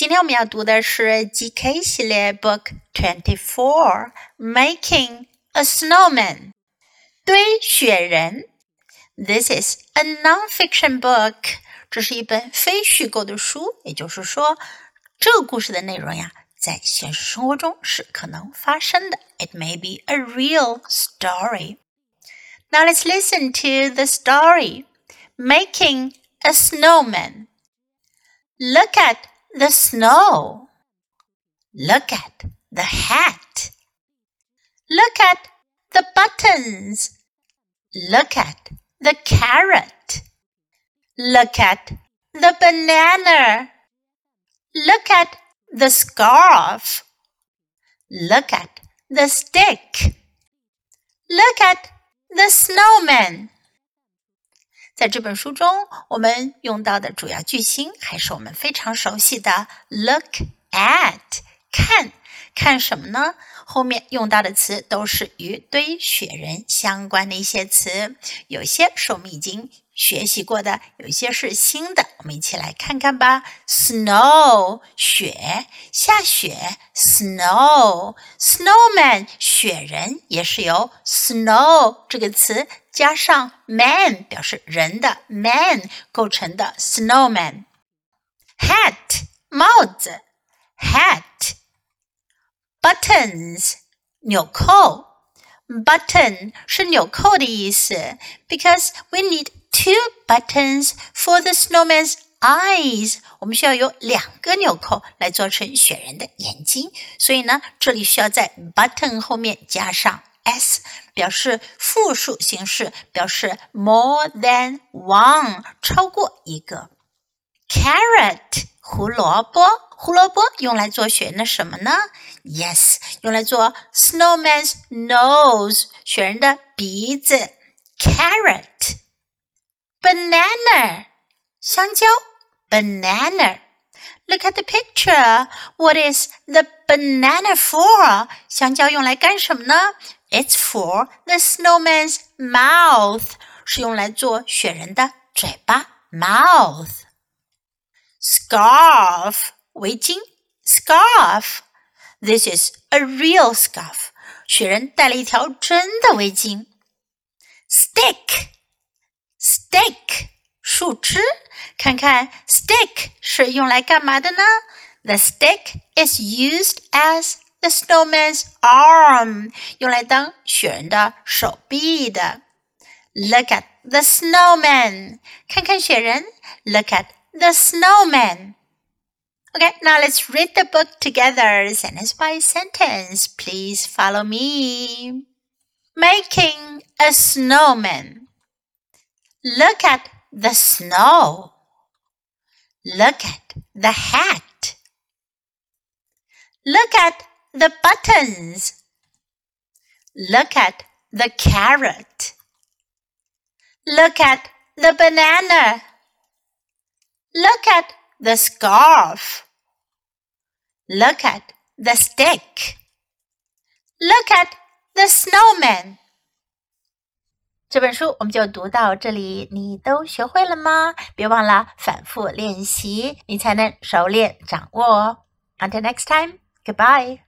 今天我们要读的是 GK 系列 Book Twenty Four Making a Snowman 堆雪人。This is a non-fiction book。这是一本非虚构的书，也就是说，这个故事的内容呀，在现实生活中是可能发生的。It may be a real story. Now let's listen to the story. Making a snowman. Look at the snow. Look at the hat. Look at the buttons. Look at the carrot. Look at the banana. Look at the scarf. Look at the stick. Look at the snowman. 在这本书中，我们用到的主要句型还是我们非常熟悉的 look at，看，看什么呢？后面用到的词都是与堆雪人相关的一些词，有些是我们已经学习过的，有些是新的。我们一起来看看吧。Snow，雪，下雪。Snow，snowman，雪人也是由 snow 这个词。加上 man 表示人的 man 构成的 snowman。hat 帽子，hat buttons 纽扣，button 是纽扣的意思，because we need two buttons for the snowman's eyes。我们需要有两个纽扣来做成雪人的眼睛，所以呢，这里需要在 button 后面加上。s 表示复数形式，表示 more than one 超过一个。carrot 胡萝卜，胡萝卜用来做雪人的什么呢？Yes，用来做 snowman's nose 雪人的鼻子。carrot banana 香蕉，banana。Look at the picture. What is the banana for? 香蕉用来干什么呢？it's for the snowman's mouth，是用来做雪人的嘴巴 mouth。Scarf 围巾 scarf。This is a real scarf。雪人戴了一条真的围巾。Stick stick 树枝，看看 stick 是用来干嘛的呢 ？The stick is used as the snowman's arm 用来当雪人的手臂的。Look at the snowman，看看雪人。Look at the snowman。Okay, now let's read the book together, sentence by sentence. Please follow me. Making a snowman. Look at the snow. Look at the hat. Look at the buttons. Look at the carrot. Look at the banana. Look at the scarf. Look at the stick. Look at the snowman. 这本书我们就读到这里，你都学会了吗？别忘了反复练习，你才能熟练掌握哦。Until next time, goodbye.